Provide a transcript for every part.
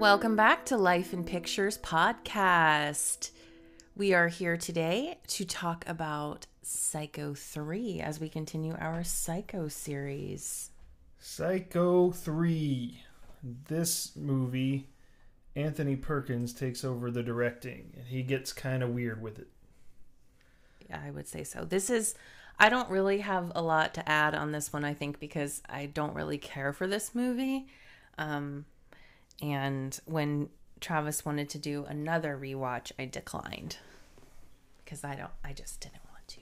Welcome back to Life in Pictures podcast. We are here today to talk about Psycho 3 as we continue our Psycho series. Psycho 3. This movie, Anthony Perkins takes over the directing, and he gets kind of weird with it. Yeah, I would say so. This is, I don't really have a lot to add on this one, I think, because I don't really care for this movie. Um, and when Travis wanted to do another rewatch, I declined because I don't, I just didn't want to.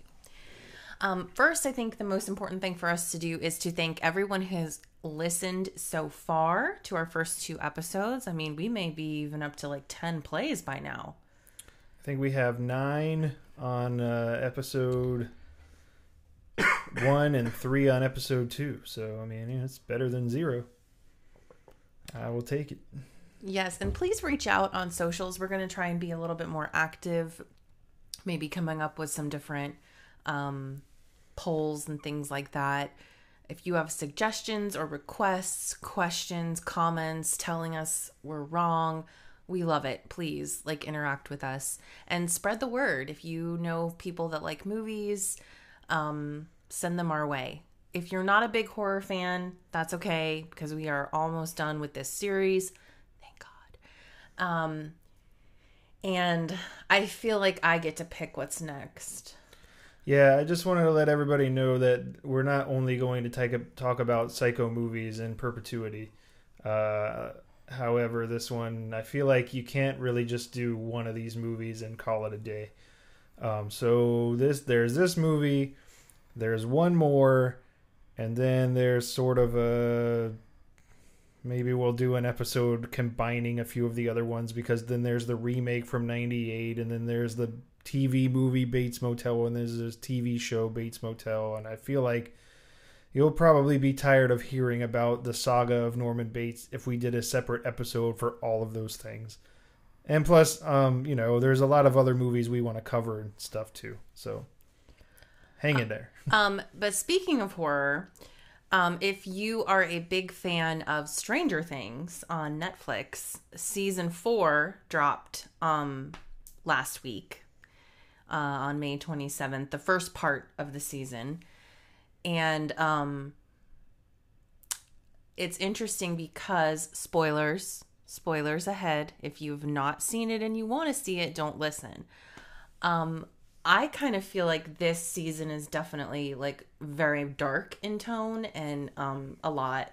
Um, first, I think the most important thing for us to do is to thank everyone who has listened so far to our first two episodes. I mean, we may be even up to like 10 plays by now. I think we have nine on uh, episode one and three on episode two. So, I mean, it's better than zero. I will take it. Yes, and please reach out on socials. We're going to try and be a little bit more active, maybe coming up with some different um, polls and things like that. If you have suggestions or requests, questions, comments, telling us we're wrong, we love it. Please, like, interact with us and spread the word. If you know people that like movies, um, send them our way. If you're not a big horror fan, that's okay because we are almost done with this series. Thank God. Um, and I feel like I get to pick what's next. Yeah, I just wanted to let everybody know that we're not only going to take, talk about psycho movies in perpetuity. Uh, however, this one, I feel like you can't really just do one of these movies and call it a day. Um, so this there's this movie, there's one more, and then there's sort of a maybe we'll do an episode combining a few of the other ones because then there's the remake from 98 and then there's the TV movie Bates Motel and there's this TV show Bates Motel and I feel like you'll probably be tired of hearing about the saga of Norman Bates if we did a separate episode for all of those things. And plus um you know there's a lot of other movies we want to cover and stuff too. So hang in there. Um, but speaking of horror, um, if you are a big fan of Stranger Things on Netflix, season four dropped um, last week uh, on May 27th, the first part of the season. And um, it's interesting because spoilers, spoilers ahead. If you've not seen it and you want to see it, don't listen. Um, I kind of feel like this season is definitely like very dark in tone and um, a lot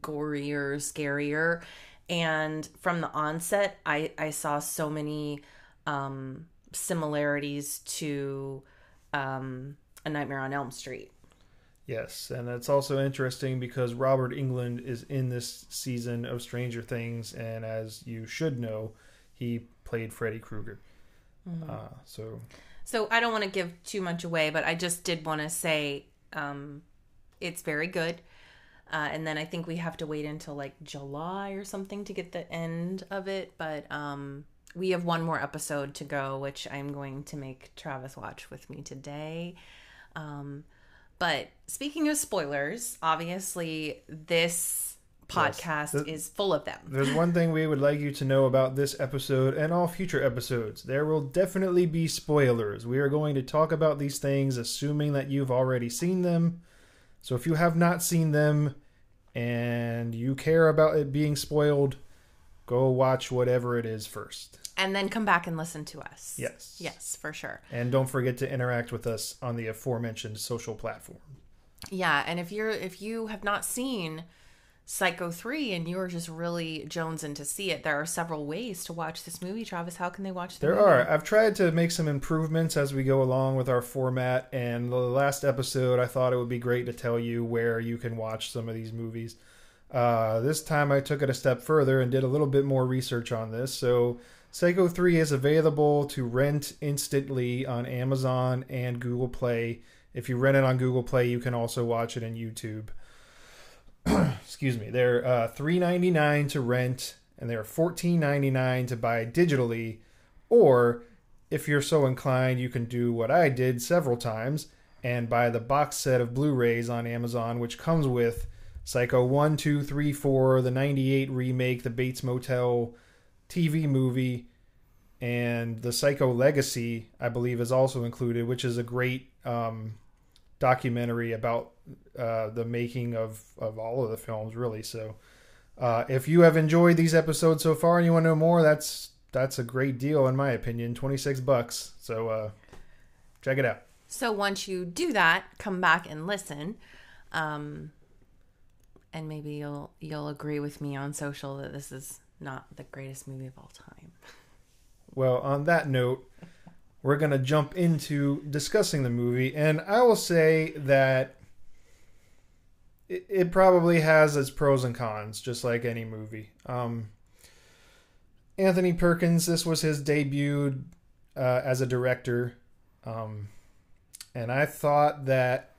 gorier, scarier. And from the onset, I, I saw so many um, similarities to um, A Nightmare on Elm Street. Yes, and it's also interesting because Robert Englund is in this season of Stranger Things, and as you should know, he played Freddy Krueger. Mm-hmm. Uh, so, so I don't want to give too much away, but I just did want to say um, it's very good. Uh, and then I think we have to wait until like July or something to get the end of it. But um, we have one more episode to go, which I'm going to make Travis watch with me today. Um, but speaking of spoilers, obviously this podcast yes. is full of them. There's one thing we would like you to know about this episode and all future episodes. There will definitely be spoilers. We are going to talk about these things assuming that you've already seen them. So if you have not seen them and you care about it being spoiled, go watch whatever it is first. And then come back and listen to us. Yes. Yes, for sure. And don't forget to interact with us on the aforementioned social platform. Yeah, and if you're if you have not seen Psycho 3 and you're just really jonesing to see it, there are several ways to watch this movie. Travis, how can they watch the There movie? are. I've tried to make some improvements as we go along with our format, and the last episode I thought it would be great to tell you where you can watch some of these movies. Uh, this time I took it a step further and did a little bit more research on this. So, Psycho 3 is available to rent instantly on Amazon and Google Play. If you rent it on Google Play, you can also watch it on YouTube. excuse me, they're uh, three ninety nine to rent, and they're fourteen ninety nine to buy digitally. Or if you're so inclined, you can do what I did several times and buy the box set of Blu-rays on Amazon, which comes with Psycho 1, 2, 3, 4, the 98 remake, the Bates Motel TV movie, and the Psycho Legacy, I believe, is also included, which is a great um, documentary about uh, the making of, of all of the films, really. So, uh, if you have enjoyed these episodes so far and you want to know more, that's that's a great deal in my opinion. Twenty six bucks. So, uh, check it out. So once you do that, come back and listen. Um, and maybe you'll you'll agree with me on social that this is not the greatest movie of all time. Well, on that note, we're going to jump into discussing the movie. And I will say that it, it probably has its pros and cons, just like any movie. Um, Anthony Perkins, this was his debut uh, as a director. Um, and I thought that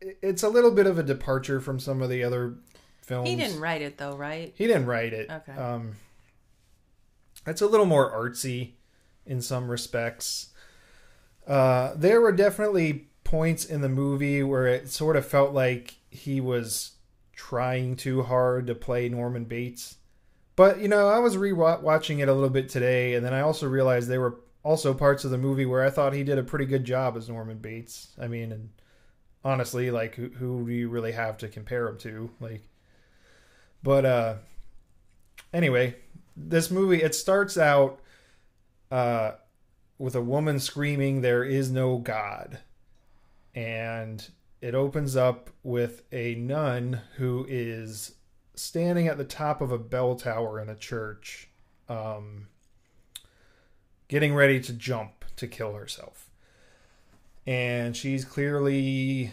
it's a little bit of a departure from some of the other films. He didn't write it though, right? He didn't write it. Okay. Um, it's a little more artsy in some respects. Uh, there were definitely points in the movie where it sort of felt like he was trying too hard to play Norman Bates. But, you know, I was re-watching it a little bit today, and then I also realized there were also parts of the movie where I thought he did a pretty good job as Norman Bates. I mean, and honestly, like, who, who do you really have to compare him to? Like, but, uh, anyway, this movie it starts out uh, with a woman screaming, "There is no God," and it opens up with a nun who is standing at the top of a bell tower in a church, um, getting ready to jump to kill herself, and she's clearly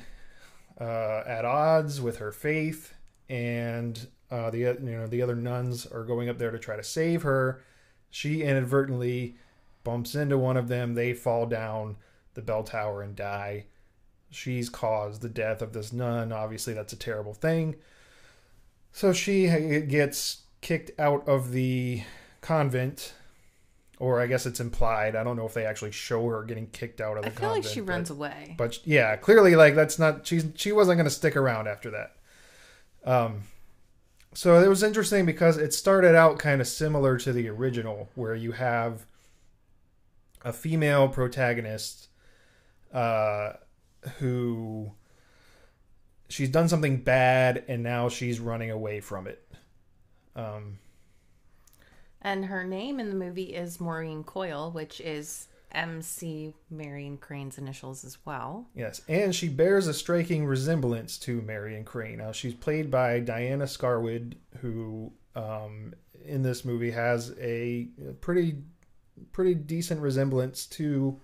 uh, at odds with her faith and uh, the you know the other nuns are going up there to try to save her. She inadvertently bumps into one of them. They fall down the bell tower and die. She's caused the death of this nun. Obviously, that's a terrible thing. So she gets kicked out of the convent, or I guess it's implied. I don't know if they actually show her getting kicked out of the I feel convent. like she but- runs away. but yeah, clearly, like that's not she's she wasn't going to stick around after that. Um, so it was interesting because it started out kind of similar to the original, where you have a female protagonist, uh, who she's done something bad and now she's running away from it. Um, And her name in the movie is Maureen Coyle, which is MC Marion Crane's initials as well. Yes, and she bears a striking resemblance to Marion Crane. Now, she's played by Diana Scarwid, who um, in this movie has a pretty pretty decent resemblance to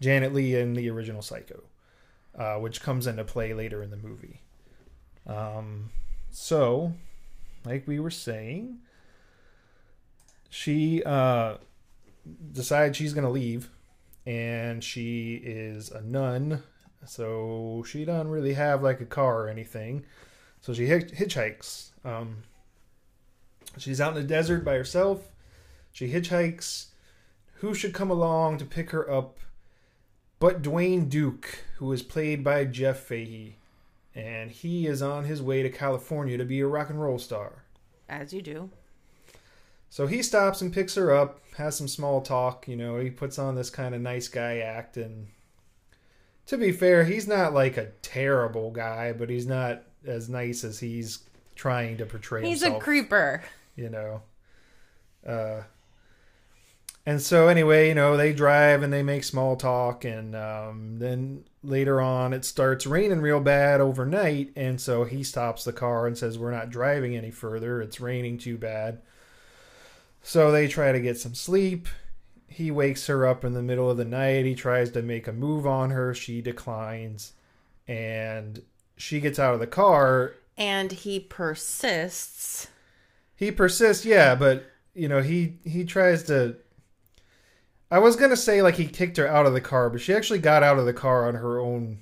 Janet Leigh in the original Psycho, uh, which comes into play later in the movie. Um, so, like we were saying, she uh, decides she's going to leave and she is a nun, so she doesn't really have like a car or anything. So she hitch- hitchhikes. Um, she's out in the desert by herself. She hitchhikes. Who should come along to pick her up but Duane Duke, who is played by Jeff Fahey. And he is on his way to California to be a rock and roll star. As you do. So he stops and picks her up, has some small talk. You know, he puts on this kind of nice guy act. And to be fair, he's not like a terrible guy, but he's not as nice as he's trying to portray He's himself. a creeper. you know. Uh, and so anyway, you know, they drive and they make small talk, and um, then later on it starts raining real bad overnight, and so he stops the car and says, "We're not driving any further. It's raining too bad." So they try to get some sleep. He wakes her up in the middle of the night. He tries to make a move on her. She declines, and she gets out of the car And he persists. he persists yeah but you know he he tries to i was gonna say like he kicked her out of the car but she actually got out of the car on her own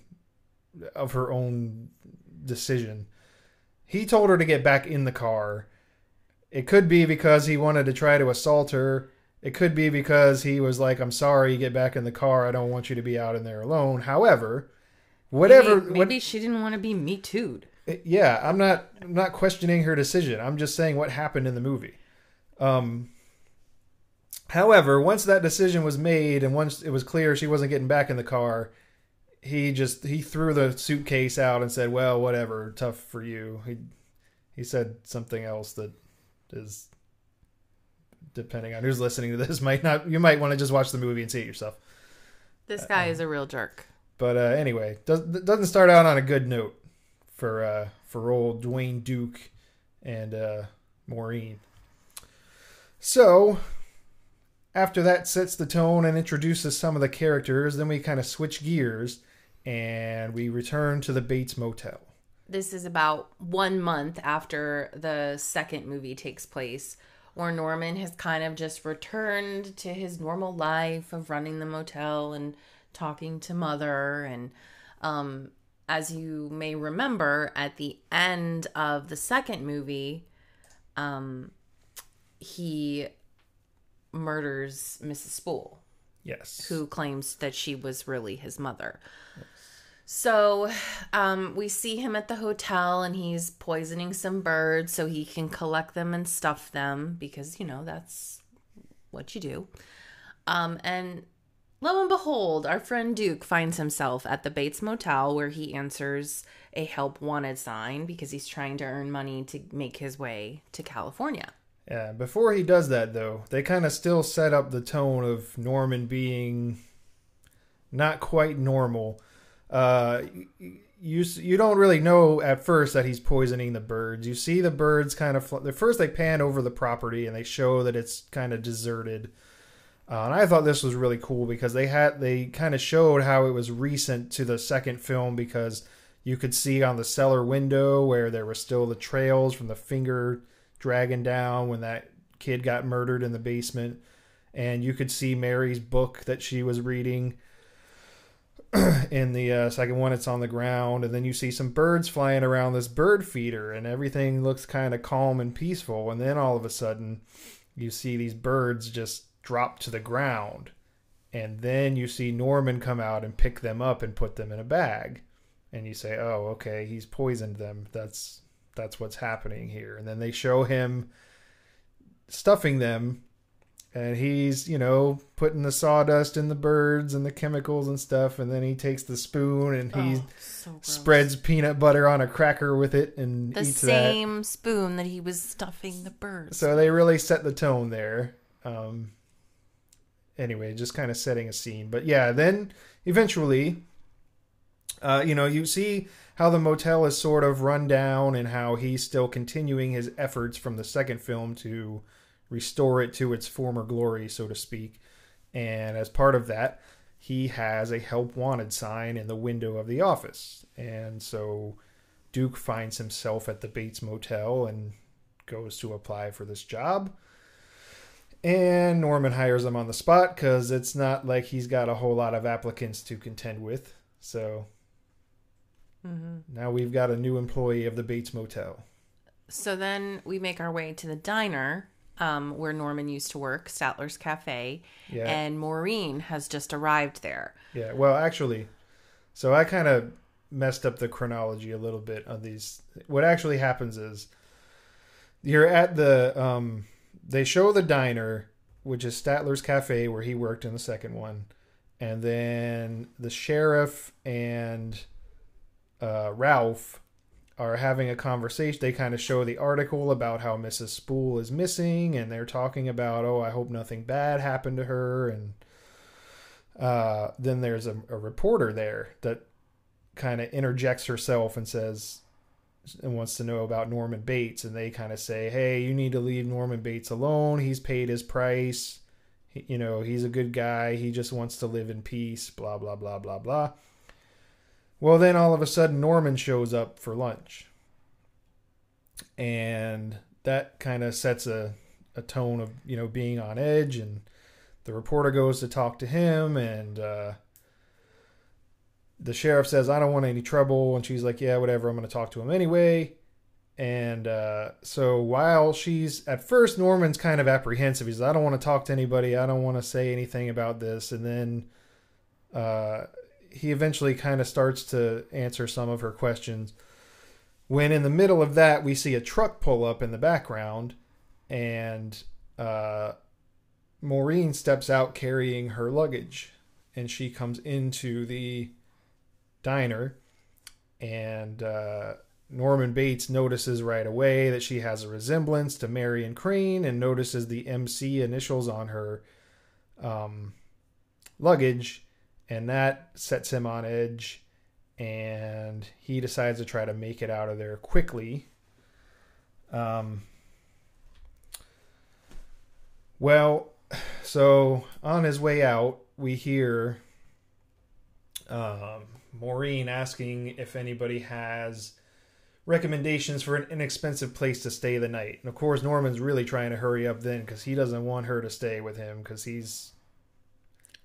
of her own decision he told her to get back in the car it could be because he wanted to try to assault her it could be because he was like i'm sorry get back in the car i don't want you to be out in there alone however whatever Maybe, what- maybe she didn't want to be me too'd. yeah, I'm not I'm not questioning her decision. I'm just saying what happened in the movie. Um however, once that decision was made and once it was clear she wasn't getting back in the car, he just he threw the suitcase out and said, "Well, whatever, tough for you." He he said something else that is depending on who's listening to this might not you might want to just watch the movie and see it yourself. This guy is a real jerk. But uh, anyway, does, doesn't start out on a good note for uh, for old Duane Duke and uh, Maureen. So after that sets the tone and introduces some of the characters, then we kind of switch gears and we return to the Bates Motel. This is about one month after the second movie takes place, where Norman has kind of just returned to his normal life of running the motel and talking to Mother. And um, as you may remember, at the end of the second movie, um, he murders Mrs. Spool Yes. who claims that she was really his mother. So um, we see him at the hotel and he's poisoning some birds so he can collect them and stuff them because, you know, that's what you do. Um, and lo and behold, our friend Duke finds himself at the Bates Motel where he answers a help wanted sign because he's trying to earn money to make his way to California. Yeah, before he does that though, they kind of still set up the tone of Norman being not quite normal. Uh, you you don't really know at first that he's poisoning the birds. You see the birds kind of fl- first they pan over the property and they show that it's kind of deserted. Uh, and I thought this was really cool because they had they kind of showed how it was recent to the second film because you could see on the cellar window where there were still the trails from the finger dragging down when that kid got murdered in the basement. And you could see Mary's book that she was reading in the uh, second one it's on the ground. And then you see some birds flying around this bird feeder and everything looks kind of calm and peaceful. And then all of a sudden you see these birds just drop to the ground. And then you see Norman come out and pick them up and put them in a bag. And you say oh okay he's poisoned them. That's that's what's happening here. And then they show him stuffing them and he's you know putting the sawdust in the birds and the chemicals and stuff and then he takes the spoon and he Oh, so spreads peanut butter on a cracker with it and the eats that. same spoon that he was stuffing the birds. so they really set the tone there. Um anyway just kind of setting a scene. But yeah then eventually uh you know you see how the motel is sort of run down and how he's still continuing his efforts from the second film to restore it to its former glory so to speak. And as part of that he has a help wanted sign in the window of the office. And so duke finds himself at the bates motel and goes to apply for this job. And norman hires him on the spot because it's not like he's got a whole lot of applicants to contend with. So hmm now we've got a new employee of the bates motel So then we make our way to the diner um, where Norman used to work, Statler's Cafe, yeah and Maureen has just arrived there. Yeah, well, actually, so I kind of messed up the chronology a little bit on these. What actually happens is you're at the um they show the diner, which is Statler's Cafe where he worked in the second one, and then the sheriff and uh, Ralph are having a conversation. They kind of show the article about how Mrs. Spool is missing, and they're talking about, oh, I hope nothing bad happened to her, and uh, then there's a, a reporter there that kind of interjects herself and says and wants to know about Norman Bates and they kind of say hey you need to leave Norman Bates alone he's paid his price you know he's a good guy he just wants to live in peace blah blah blah blah blah well then all of a sudden Norman shows up for lunch. And that kind of sets a a tone of you know being on edge and the reporter goes to talk to him and uh, the sheriff says i don't want any trouble and she's like yeah whatever i'm going to talk to him anyway. And uh, so while she's at first norman's kind of apprehensive he's i don't want to talk to anybody i don't want to say anything about this and then uh, he eventually kind of starts to answer some of her questions. When in the middle of that, we see a truck pull up in the background, and uh, Maureen steps out carrying her luggage, and she comes into the diner, and uh, Norman Bates notices right away that she has a resemblance to Marion Crane, and notices the MC initials on her um, luggage, and that sets him on edge, and he decides to try to make it out of there quickly. Um, well, so on his way out, we hear um, Maureen asking if anybody has recommendations for an inexpensive place to stay the night. And of course, Norman's really trying to hurry up then because he doesn't want her to stay with him because he's.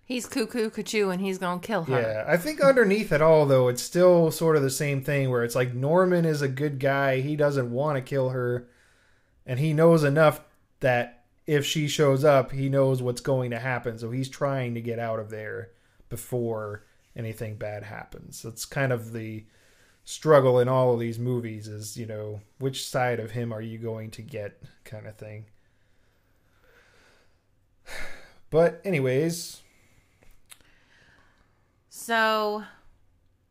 He's cuckoo cuckoo and he's gonna kill her. Yeah, I think underneath it all, though, it's still sort of the same thing where it's like Norman is a good guy. He doesn't want to kill her. And he knows enough that if she shows up, he knows what's going to happen. So he's trying to get out of there before anything bad happens. It's kind of the struggle in all of these movies is, you know, which side of him are you going to get kind of thing. But anyways, So,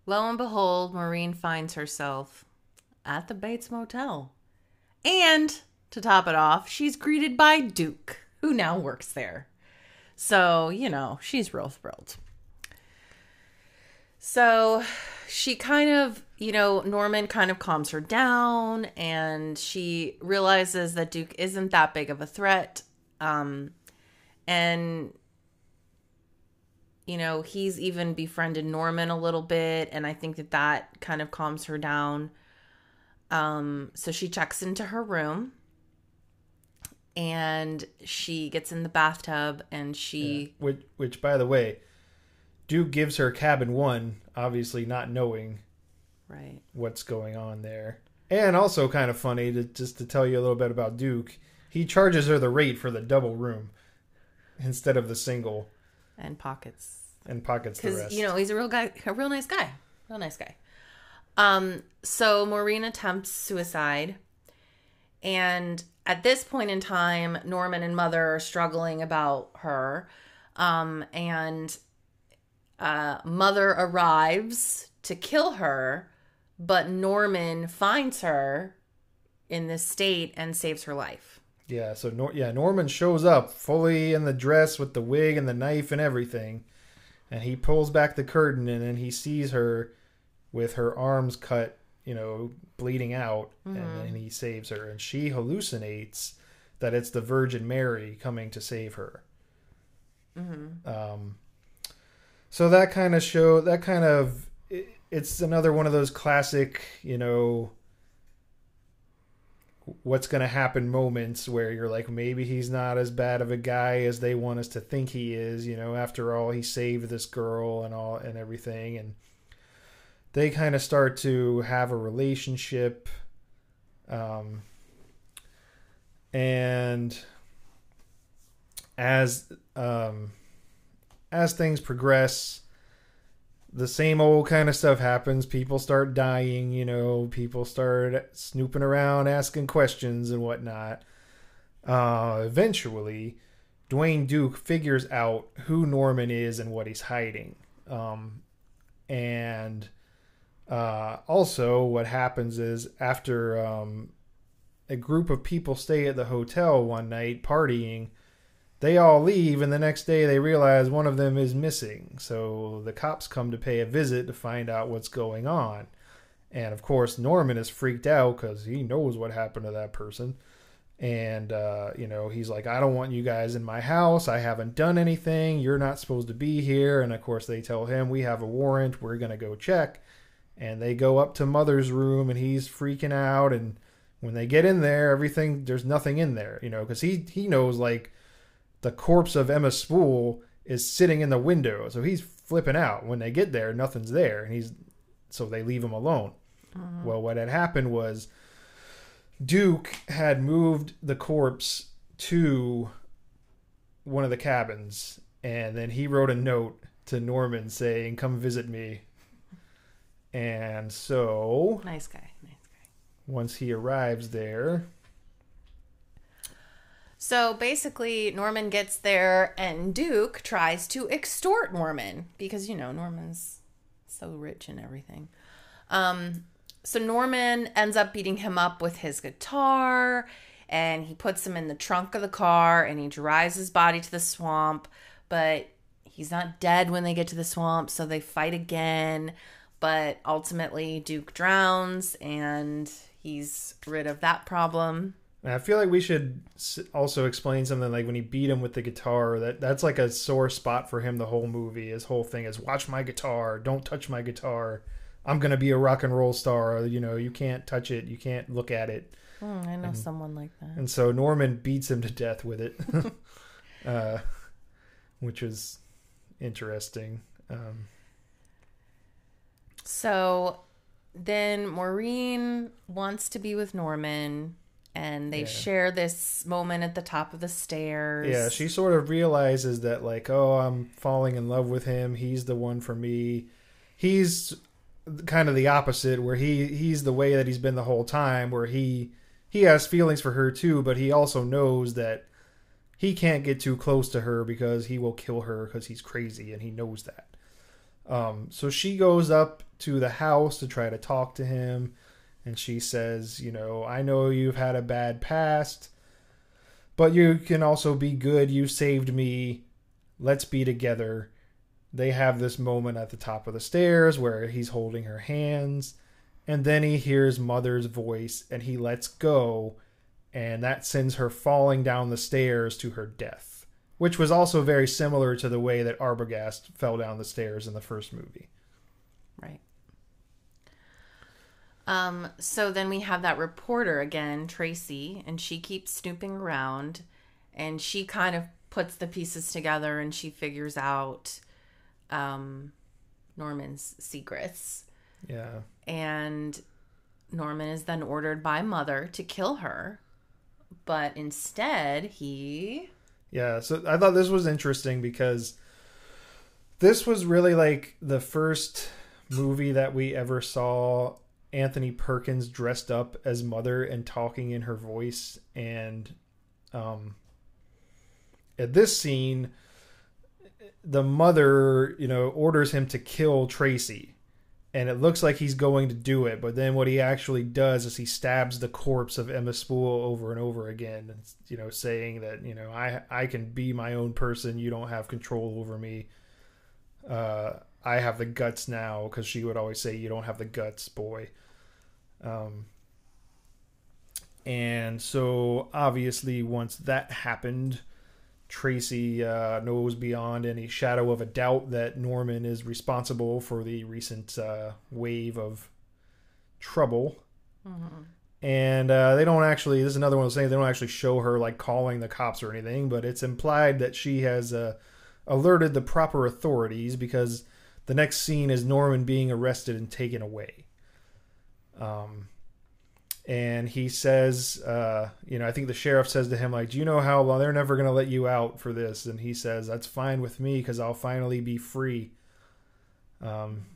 lo and behold, Maureen finds herself at the Bates Motel. And to top it off, she's greeted by Duke, who now works there. So, you know, she's real thrilled. So, she kind of, you know, Norman kind of calms her down and she realizes that Duke isn't that big of a threat. Um, and you know, he's even befriended Norman a little bit, and I think that that kind of calms her down. Um, so she checks into her room and she gets in the bathtub and she, which, which by the way, Duke gives her cabin one, obviously not knowing right. what's going on there. And also kind of funny to just to tell you a little bit about Duke, he charges her the rate for the double room instead of the single And pockets. And pockets the rest. you know, he's a real guy, a real nice guy. Real nice guy. Um, so Maureen attempts suicide. And at this point in time, Norman and Mother are struggling about her. Um, and uh, Mother arrives to kill her, but Norman finds her in this state and saves her life. Yeah, so Nor- yeah, Norman shows up fully in the dress with the wig and the knife and everything, and he pulls back the curtain and then he sees her with her arms cut, you know, bleeding out, and then he saves her, and she hallucinates that it's the Virgin Mary coming to save her. Um, so that kind of show that kind of it, it's another one of those classic, you know, what's going to happen moments where you're like maybe he's not as bad of a guy as they want us to think he is you know after all he saved this girl and all and everything. And they kind of start to have a relationship um and as um as things progress the same old kind of stuff happens. People start dying, you know, people start snooping around, asking questions and whatnot. Uh, eventually, Duane Duke figures out who Norman is and what he's hiding. Um, and uh, also, what happens is after um, a group of people stay at the hotel one night partying, they all leave and the next day they realize one of them is missing. So the cops come to pay a visit to find out what's going on. And of course norman is freaked out because he knows what happened to that person. And uh, you know he's like i don't want you guys in my house. I haven't done anything. You're not supposed to be here. And of course they tell him we have a warrant. We're going to go check. And they go up to mother's room and he's freaking out. And when they get in there everything there's nothing in there you know because he he knows like the corpse of Emma Spool is sitting in the window. So he's flipping out. When they get there, nothing's there. And he's so they leave him alone. Uh-huh. Well, what had happened was Duke had moved the corpse to one of the cabins and then he wrote a note to Norman saying, "Come visit me." And so Nice guy. Nice guy. once he arrives there, So basically, Norman gets there, and Duke tries to extort Norman because you know Norman's so rich and everything. Um, so Norman ends up beating him up with his guitar, and he puts him in the trunk of the car, and he drives his body to the swamp. But he's not dead when they get to the swamp, so they fight again. But ultimately, Duke drowns, and he's rid of that problem. And I feel like we should also explain something like when he beat him with the guitar. That that's like a sore spot for him. The whole movie, his whole thing is watch my guitar, don't touch my guitar. I'm gonna be a rock and roll star. You know, you can't touch it, you can't look at it. Hmm, I know someone like that. And so Norman beats him to death with it, uh, which is interesting. Um, So then Maureen wants to be with Norman and they Yeah. share this moment at the top of the stairs. yeah, she sort of realizes that like, oh, I'm falling in love with him. He's the one for me. He's kind of the opposite, where he he's the way that he's been the whole time, where he he has feelings for her too, but he also knows that he can't get too close to her because he will kill her because he's crazy and he knows that. Um, so she goes up to the house to try to talk to him, and she says, "You know, I know you've had a bad past, but you can also be good. You saved me. Let's be together." They have this moment at the top of the stairs where he's holding her hands, and then he hears Mother's voice and he lets go, and that sends her falling down the stairs to her death, which was also very similar to the way that Arbogast fell down the stairs in the first movie. Right. Um, so then we have that reporter again, Tracy, and she keeps snooping around and she kind of puts the pieces together and she figures out um, Norman's secrets. Yeah. And Norman is then ordered by Mother to kill her. But instead, he. Yeah, so I thought this was interesting because this was really like the first movie that we ever saw Anthony Perkins dressed up as mother and talking in her voice and um at this scene the mother, you know, orders him to kill Tracy. And it looks like he's going to do it, but then what he actually does is he stabs the corpse of Emma Spool over and over again, you know, saying that you know I I can be my own person. You don't have control over me. Uh, I have the guts now because she would always say you don't have the guts, boy. Um, and so obviously once that happened, Tracy uh, knows beyond any shadow of a doubt that Norman is responsible for the recent uh, wave of trouble. And uh, they don't actually. This is another one of those things. They don't actually show her like calling the cops or anything, but it's implied that she has uh, alerted the proper authorities because the next scene is Norman being arrested and taken away. Um, and he says, uh, you know, I think the sheriff says to him, like, do you know how long they're never going to let you out for this? And he says, that's fine with me because I'll finally be free. Um,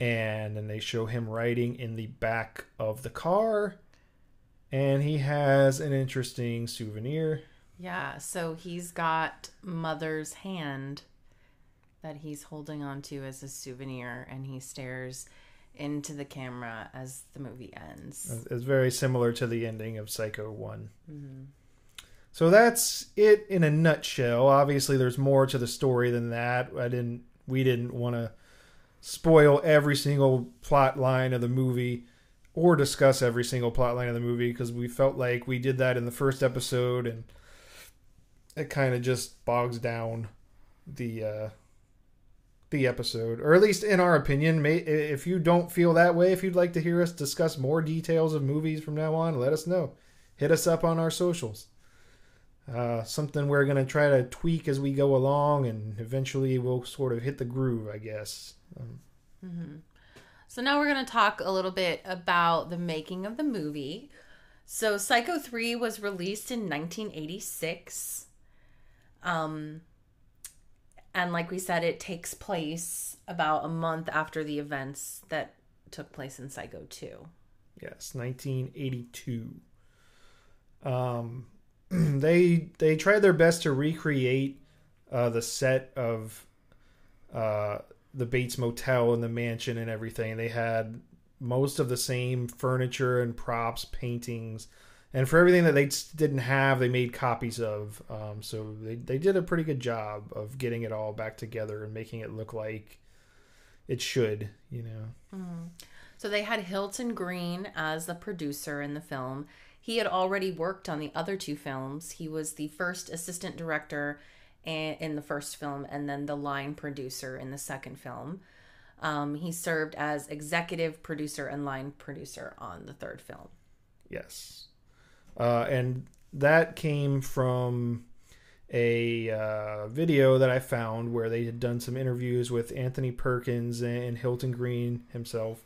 and then they show him riding in the back of the car, and he has an interesting souvenir. Yeah, so he's got Mother's hand that he's holding onto as a souvenir, and he stares into the camera as the movie ends. It's very similar to the ending of Psycho One. So that's it in a nutshell. Obviously, there's more to the story than that. I didn't. We didn't want to spoil every single plot line of the movie or discuss every single plot line of the movie because we felt like we did that in the first episode and it kind of just bogs down the uh the episode or at least in our opinion may, if you don't feel that way if you'd like to hear us discuss more details of movies from now on let us know hit us up on our socials uh, something we're going to try to tweak as we go along and eventually we'll sort of hit the groove i guess um, So now we're going to talk a little bit about the making of the movie. So Psycho 3 was released in 1986. Um and like we said it takes place about a month after the events that took place in Psycho 2. Yes, 1982. Um, they they tried their best to recreate uh, the set of uh, the Bates Motel and the mansion and everything. They had most of the same furniture and props, paintings, and for everything that they didn't have, they made copies of. Um, so they they did a pretty good job of getting it all back together and making it look like it should. You know. Mm. So they had Hilton Green as the producer in the film. He had already worked on the other two films. He was the first assistant director in the first film and then the line producer in the second film. Um, he served as executive producer and line producer on the third film. Yes. Uh, and that came from a uh, video that I found where they had done some interviews with Anthony Perkins and Hilton Green himself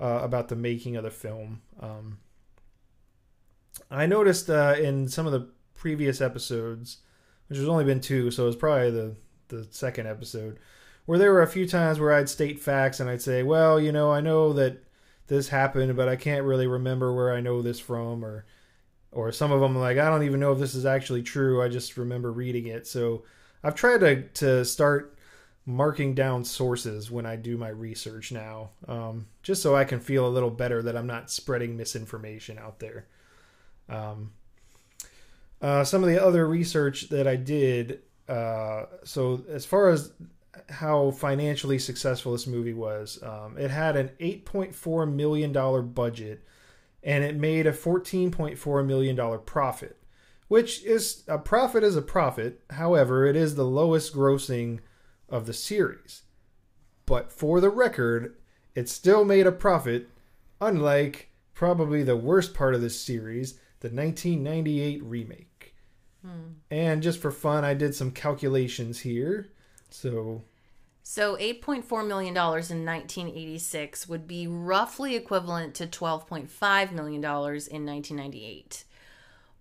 uh, about the making of the film. Um, I noticed uh, in some of the previous episodes, which has only been two, so it's probably the the second episode, where there were a few times where I'd state facts and I'd say, well, you know, I know that this happened, but I can't really remember where I know this from, or or some of them like I don't even know if this is actually true. I just remember reading it. So I've tried to to start marking down sources when I do my research now, um, just so I can feel a little better that I'm not spreading misinformation out there. Um, uh, some of the other research that I did, uh, so as far as how financially successful this movie was, um, it had an $8.4 million budget and it made a $14.4 million profit, which is a profit is a profit. However, it is the lowest grossing of the series. But for the record, it still made a profit, unlike probably the worst part of this series, the 1998 remake. Hmm. And just for fun, I did some calculations here. So so $8.4 million in 1986 would be roughly equivalent to $12.5 million in 1998.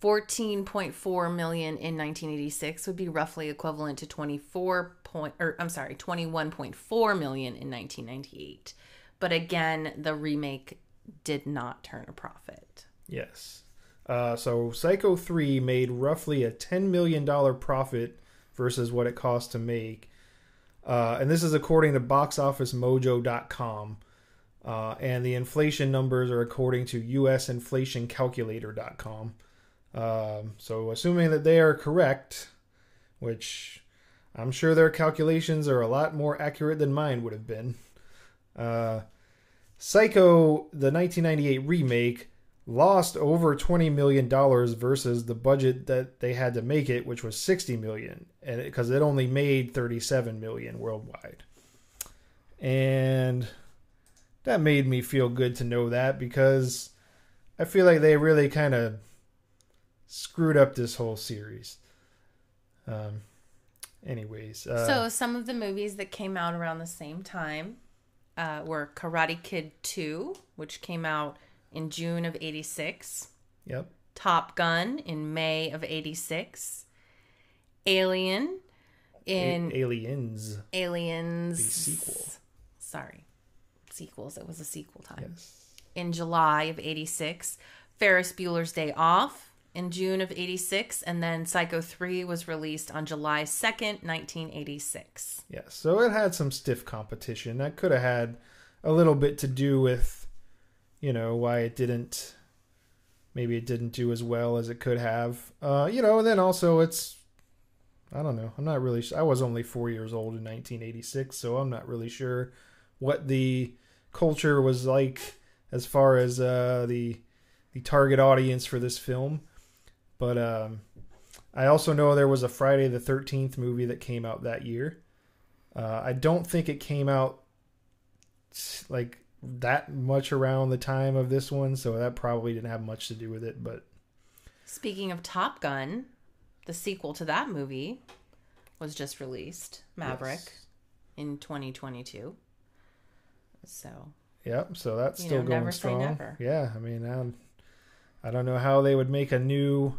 14.4 million in 1986 would be roughly equivalent to 24 point or I'm sorry, 21.4 million in 1998. But again, the remake did not turn a profit. Yes. Uh, so Psycho 3 made roughly a $10 million profit versus what it cost to make. Uh, and this is according to boxofficemojo.com. Uh, and the inflation numbers are according to usinflationcalculator.com. Um, so, assuming that they are correct, which I'm sure their calculations are a lot more accurate than mine would have been, uh, Psycho, the 1998 remake, lost over 20 million dollars versus the budget that they had to make it which was 60 million and because it, it, only made 37 million worldwide. And that made me feel good to know that because i feel like they really kind of screwed up this whole series. Um anyways uh, so some of the movies that came out around the same time uh, were karate kid 2 which came out in June of 86. Yep. Top Gun in May of 86. Alien in A- Aliens. Aliens. The sequel. Sorry. Sequels. It was a sequel time. Yes. In July of 86. Ferris Bueller's Day Off in June of 86 and then Psycho 3 was released on July 2nd, 1986. Yes. So it had some stiff competition. That could have had a little bit to do with you know why it didn't maybe it didn't do as well as it could have. Uh you know and then also it's i don't know. I'm not really i was only four years old in 1986 so i'm not really sure what the culture was like as far as uh the the target audience for this film. But um i also know there was a friday the 13th movie that came out that year. Uh, i don't think it came out like that much around the time of this one, so that probably didn't have much to do with it. But speaking of Top Gun, the sequel to that movie was just released, Maverick, yes. in 2022. So. Yep. So that's still know, going strong. Yeah. I mean, um, I don't know how they would make a new.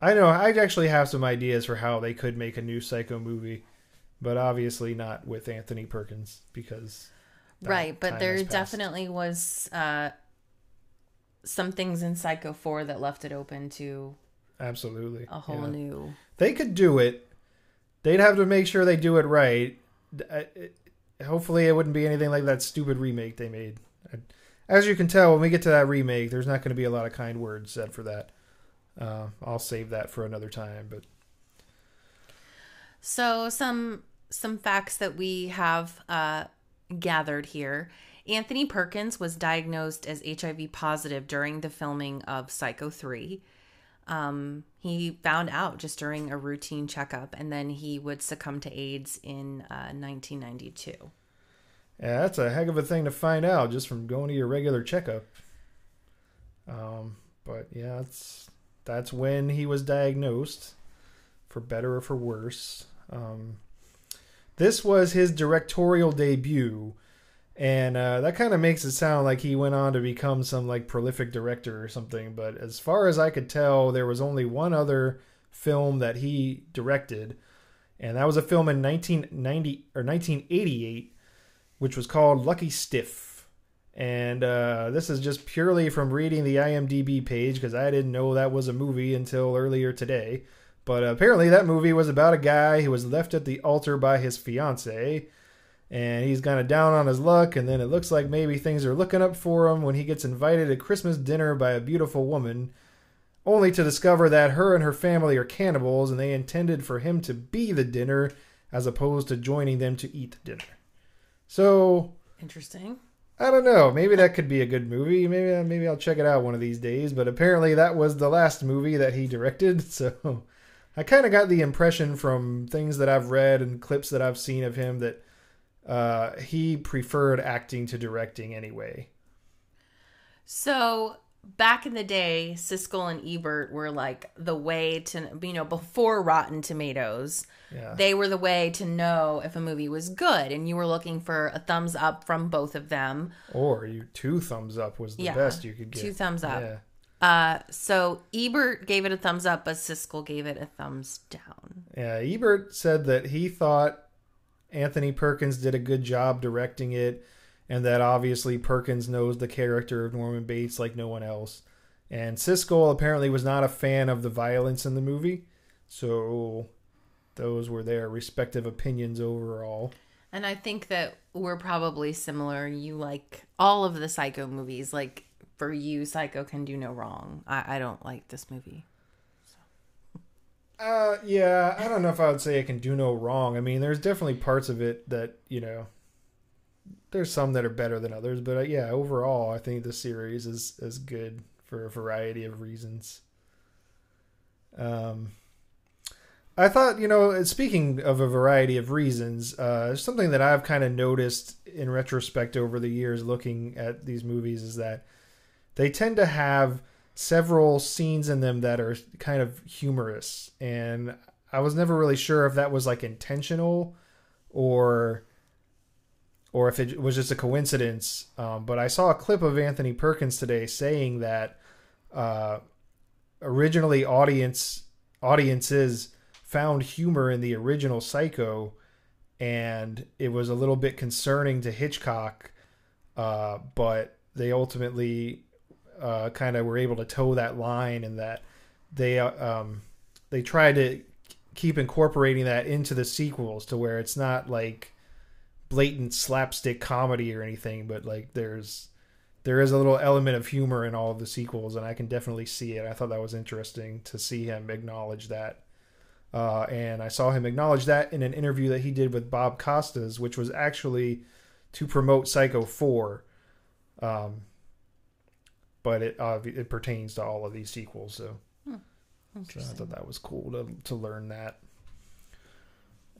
I know I actually have some ideas for how they could make a new Psycho movie, but obviously not with Anthony Perkins because right but there definitely was uh some things in Psycho 4 that left it open to Absolutely. a whole Yeah. new. They could do it. They'd have to make sure they do it right. Hopefully, it wouldn't be anything like that stupid remake they made. As you can tell, when we get to that remake, there's not going to be a lot of kind words said for that. Uh, I'll save that for another time. But So some some facts that we have uh, gathered here. Anthony Perkins was diagnosed as HIV positive during the filming of Psycho 3. Um, he found out just during a routine checkup, and then he would succumb to AIDS in uh, 1992. yeah, that's a heck of a thing to find out just from going to your regular checkup. Um, but yeah, that's that's when he was diagnosed, for better or for worse. Um, this was his directorial debut, and uh, that kind of makes it sound like he went on to become some like prolific director or something. But as far as I could tell, there was only one other film that he directed, and that was a film in 1990 or 1988, which was called Lucky Stiff. And uh, this is just purely from reading the IMDb page because I didn't know that was a movie until earlier today. But apparently, that movie was about a guy who was left at the altar by his fiance, and he's kind of down on his luck. And then it looks like maybe things are looking up for him when he gets invited to Christmas dinner by a beautiful woman, only to discover that her and her family are cannibals, and they intended for him to be the dinner as opposed to joining them to eat the dinner. So Interesting. I don't know. Maybe that could be a good movie. Maybe maybe I'll check it out one of these days. But apparently that was the last movie that he directed. So I kind of got the impression from things that I've read and clips that I've seen of him that uh, he preferred acting to directing anyway. So back in the day, Siskel and Ebert were like the way to, you know, before Rotten Tomatoes, Yeah. they were the way to know if a movie was good. And you were looking for a thumbs up from both of them. or you two thumbs up was the Yeah, best you could get. Two thumbs up. Yeah. Uh, so Ebert gave it a thumbs up, but Siskel gave it a thumbs down. Yeah, Ebert said that he thought Anthony Perkins did a good job directing it, and that obviously Perkins knows the character of Norman Bates like no one else. And Siskel apparently was not a fan of the violence in the movie, so those were their respective opinions overall. And I think that we're probably similar. You like all of the Psycho movies. Like for you, Psycho can do no wrong. I, I don't like this movie. Uh, yeah, I don't know if I would say it can do no wrong. I mean, there's definitely parts of it that you know, there's some that are better than others, but uh, yeah, overall, I think the series is is good for a variety of reasons. Um, I thought, you know, speaking of a variety of reasons, uh, something that I've kind of noticed in retrospect over the years, looking at these movies, is that they tend to have several scenes in them that are kind of humorous. And i was never really sure if that was like intentional or or if it was just a coincidence. Um, but i saw a clip of anthony perkins today saying that uh, originally audience audiences found humor in the original psycho and it was a little bit concerning to hitchcock uh, but they ultimately uh, kind of were able to toe that line and that they uh, um, they tried to keep incorporating that into the sequels to where it's not like blatant slapstick comedy or anything but like there's there is a little element of humor in all of the sequels and i can definitely see it. I thought that was interesting to see him acknowledge that. Uh, and i saw him acknowledge that in an interview that he did with bob costas which was actually to promote psycho 4 um, but it uh, it pertains to all of these sequels. So, so I thought that was cool to to learn that.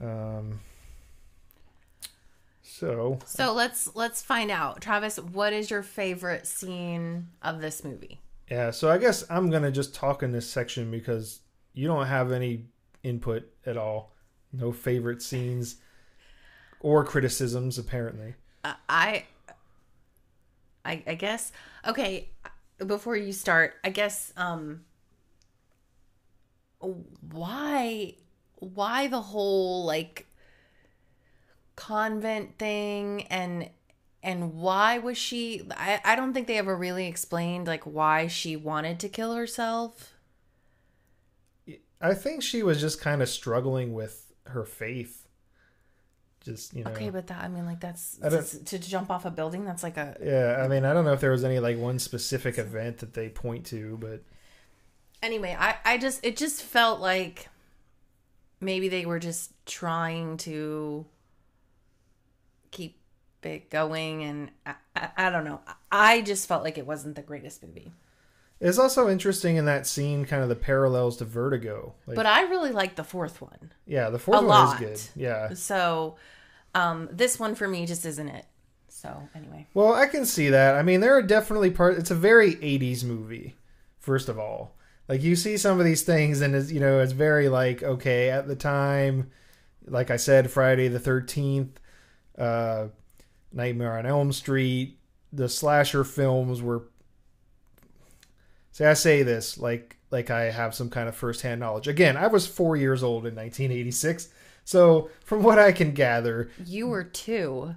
Um. So So let's let's find out, Travis. What is your favorite scene of this movie? yeah, so I guess I'm gonna just talk in this section because you don't have any input at all, no favorite scenes or criticisms apparently. Uh, I, I, I guess. Okay, before you start, I guess. Um, why, why the whole like convent thing and and why was she I, I don't think they ever really explained like why she wanted to kill herself I think she was just kind of struggling with her faith. Just you know. okay but that i mean like that's to, to jump off a building that's like a Yeah, I mean, I don't know if there was any like one specific event that they point to, but anyway i i just it just felt like maybe they were just trying to keep it going and i, I, I don't know i just felt like it wasn't the greatest movie it's also interesting in that scene, kind of the parallels to Vertigo. Like, but i really like the fourth one yeah, the fourth one lot. is good. Yeah. so um this one for me just isn't it so anyway Well, I can see that. I mean, there are definitely parts. It's a very '80s movie. First of all, like you see some of these things, and it's you know it's very like okay at the time. Like I said, Friday the Thirteenth, uh, Nightmare on Elm Street, the slasher films were. See, I say this like like I have some kind of firsthand knowledge. Again, I was four years old in 1986, so from what I can gather, you were two.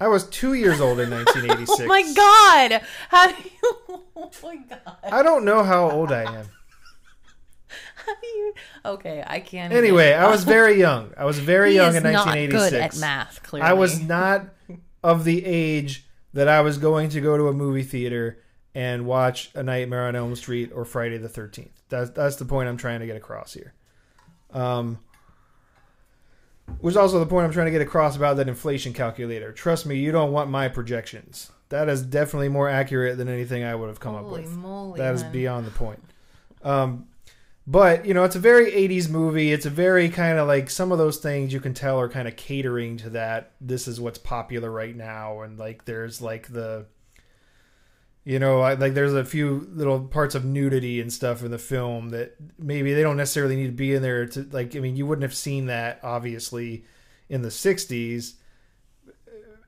I was two years old in 1986. Oh my god! How do you? Oh my god! I don't know how old I am. How do you? Okay, I can't. Anyway, I was very young. I was very He young in not 1986. good at math. Clearly, I was not of the age that I was going to go to a movie theater and watch A Nightmare on Elm Street or Friday the 13th. That's that's the point I'm trying to get across here. Um which is also the point I'm trying to get across about that inflation calculator. Trust me, you don't want my projections. That is definitely more accurate than anything I would have come Holy up with. moly! That is man. beyond the point. Um, but you know, it's a very '80s movie. It's a very kind of like some of those things you can tell are kind of catering to that. This is what's popular right now, and like there's like the, you know, I, like there's a few little parts of nudity and stuff in the film that maybe they don't necessarily need to be in there to like. I mean, you wouldn't have seen that obviously in the '60s.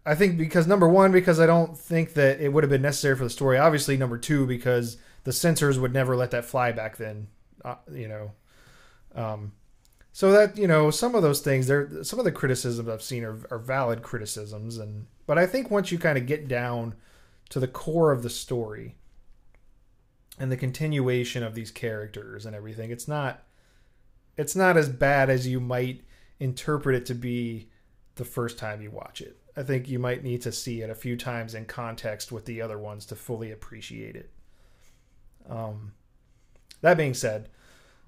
I think because number one, because I don't think that it would have been necessary for the story. Obviously, number two, because the censors would never let that fly back then. Uh, you know, um, so that you know some of those things, there, some of the criticisms I've seen are, are valid criticisms, and but I think once you kind of get down to the core of the story and the continuation of these characters and everything, it's not, it's not as bad as you might interpret it to be the first time you watch it. I think you might need to see it a few times in context with the other ones to fully appreciate it. Um, that being said,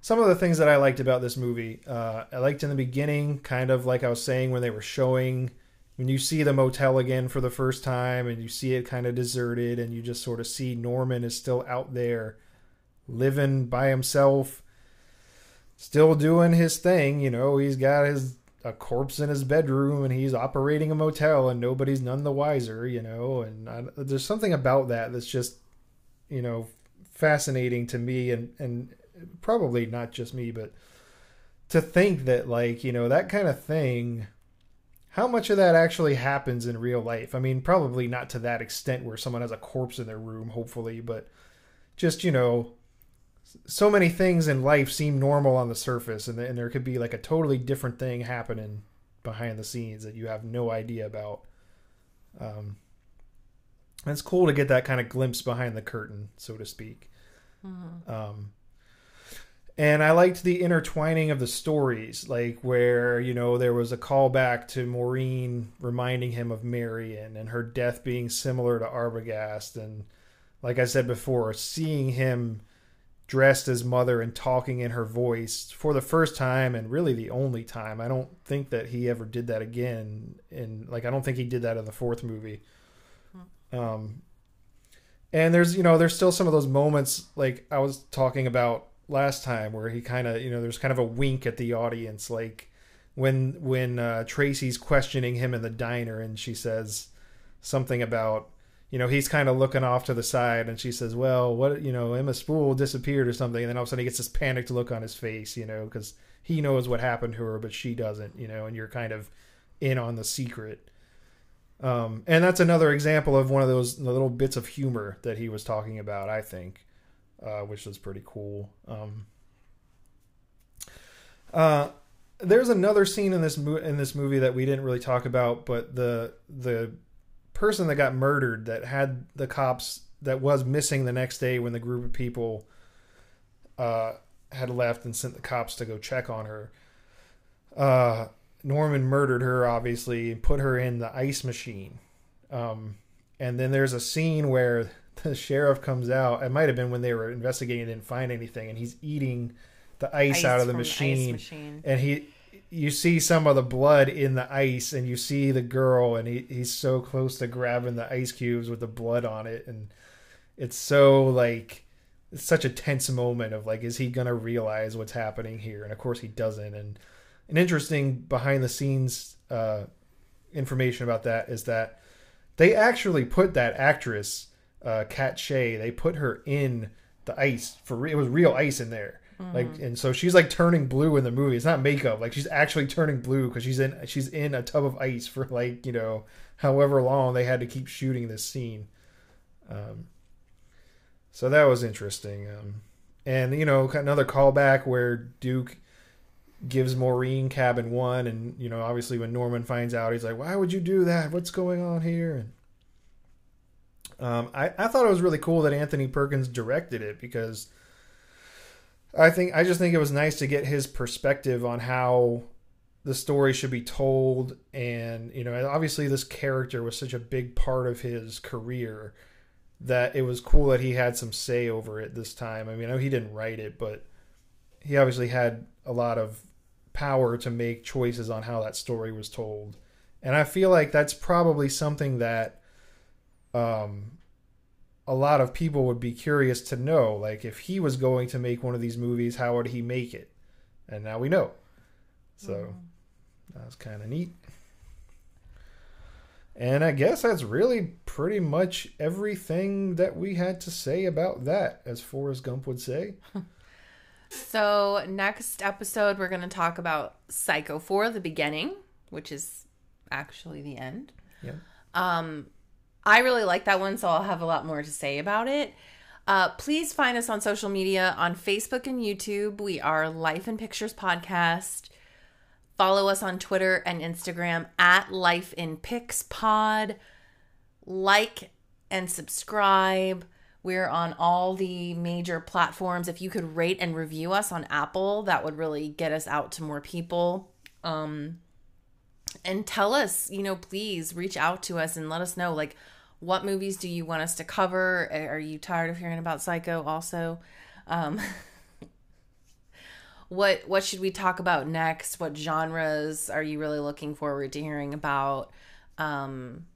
some of the things that I liked about this movie, uh, I liked in the beginning, kind of like I was saying when they were showing, when you see the motel again for the first time and you see it kind of deserted and you just sort of see Norman is still out there living by himself, still doing his thing. You know, he's got his a corpse in his bedroom and he's operating a motel and nobody's none the wiser, you know. And I, there's something about that that's just, you know, fascinating to me and and probably not just me, but to think that like you know that kind of thing. How much of that actually happens in real life? I mean, probably not to that extent where someone has a corpse in their room, hopefully, but just you know so many things in life seem normal on the surface and, and there could be like a totally different thing happening behind the scenes that you have no idea about. Um, it's cool to get that kind of glimpse behind the curtain so to speak. Um, and i liked the intertwining of the stories like where you know there was a callback to maureen reminding him of marion and her death being similar to arbogast and like i said before seeing him dressed as mother and talking in her voice for the first time and really the only time. I don't think that he ever did that again. And like, I don't think he did that in the fourth movie. Um, and there's, you know, there's still some of those moments like I was talking about last time where he kind of, you know, there's kind of a wink at the audience, like when, when, uh, Tracy's questioning him in the diner and she says something about, you know, he's kind of looking off to the side, and she says, "Well, what, you know, Emma Spool disappeared or something," and then all of a sudden he gets this panicked look on his face, you know, because he knows what happened to her, but she doesn't, you know, and you're kind of in on the secret. Um, and that's another example of one of those little bits of humor that he was talking about, I think, uh, which was pretty cool. Um, uh, there's another scene in this mo- in this movie that we didn't really talk about, but the the person that got murdered that had the cops that was missing the next day when the group of people uh, had left and sent the cops to go check on her. Uh, Norman murdered her, obviously, and put her in the ice machine. Um, and then there's a scene where the sheriff comes out. It might have been when they were investigating and didn't find anything, and he's eating the ice, Ice out of the machine, machine. and he. You see some of the blood in the ice, and you see the girl, and he, he's so close to grabbing the ice cubes with the blood on it, and it's so like it's such a tense moment of like, is he gonna realize what's happening here? And of course he doesn't. And an interesting behind the scenes uh, information about that is that they actually put that actress, uh, Kat Shea, they put her in the ice for re- it was real ice in there. Like and so she's like turning blue in the movie. It's not makeup. Like she's actually turning blue because she's in she's in a tub of ice for like you know however long they had to keep shooting this scene. Um, so that was interesting. Um, and you know another callback where Duke gives Maureen cabin one, and you know obviously when Norman finds out, he's like, "Why would you do that? What's going on here?" And um, I I thought it was really cool that Anthony Perkins directed it because I think I just think it was nice to get his perspective on how the story should be told, and you know obviously this character was such a big part of his career that it was cool that he had some say over it this time. I mean, I know he didn't write it, but he obviously had a lot of power to make choices on how that story was told. And I feel like that's probably something that um a lot of people would be curious to know like if he was going to make one of these movies, how would he make it? And now we know. So that was kind of neat. And I guess that's really pretty much everything that we had to say about that, as Forrest Gump would say. So, next episode, we're going to talk about Psycho 4, the beginning, which is actually the end. Yeah. Um, I really like that one, so I'll have a lot more to say about it. Uh, please find us on social media on Facebook and YouTube. We are Life in Pictures Podcast. Follow us on Twitter and Instagram at Life in Pics Pod. Like and subscribe. We're on all the major platforms. If you could rate and review us on Apple, that would really get us out to more people. Um, and tell us, you know, please reach out to us and let us know, like, what movies do you want us to cover? Are you tired of hearing about Psycho? Also, um, what what should we talk about next? What genres are you really looking forward to hearing about? Um,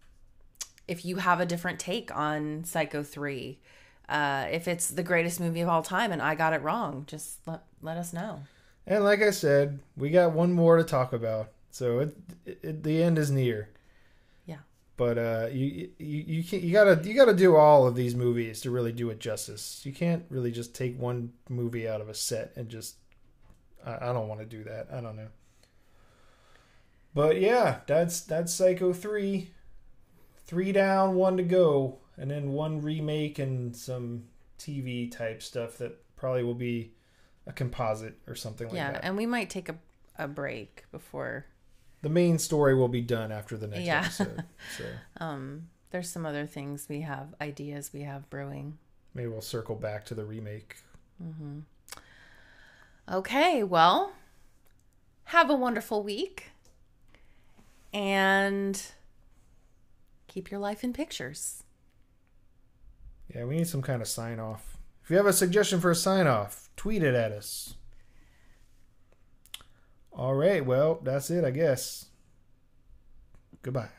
if you have a different take on Psycho three, uh, if it's the greatest movie of all time and I got it wrong, just let let us know. And like I said, we got one more to talk about, so it, it, the end is near. But uh, you you you, can, you gotta you gotta do all of these movies to really do it justice. You can't really just take one movie out of a set and just. I, I don't want to do that. I don't know. But yeah, that's that's Psycho three. Three down, one to go, and then one remake and some TV type stuff that probably will be a composite or something like yeah, that. Yeah, and we might take a a break before the main story will be done after the next Yeah. episode. So um there's some other things we have ideas we have brewing. maybe we'll circle back to the remake. Mm-hmm. Okay, well, have a wonderful week and keep your life in pictures. Yeah, we need some kind of sign off. If you have a suggestion for a sign off, tweet it at us. All right, well, that's it, I guess. Goodbye.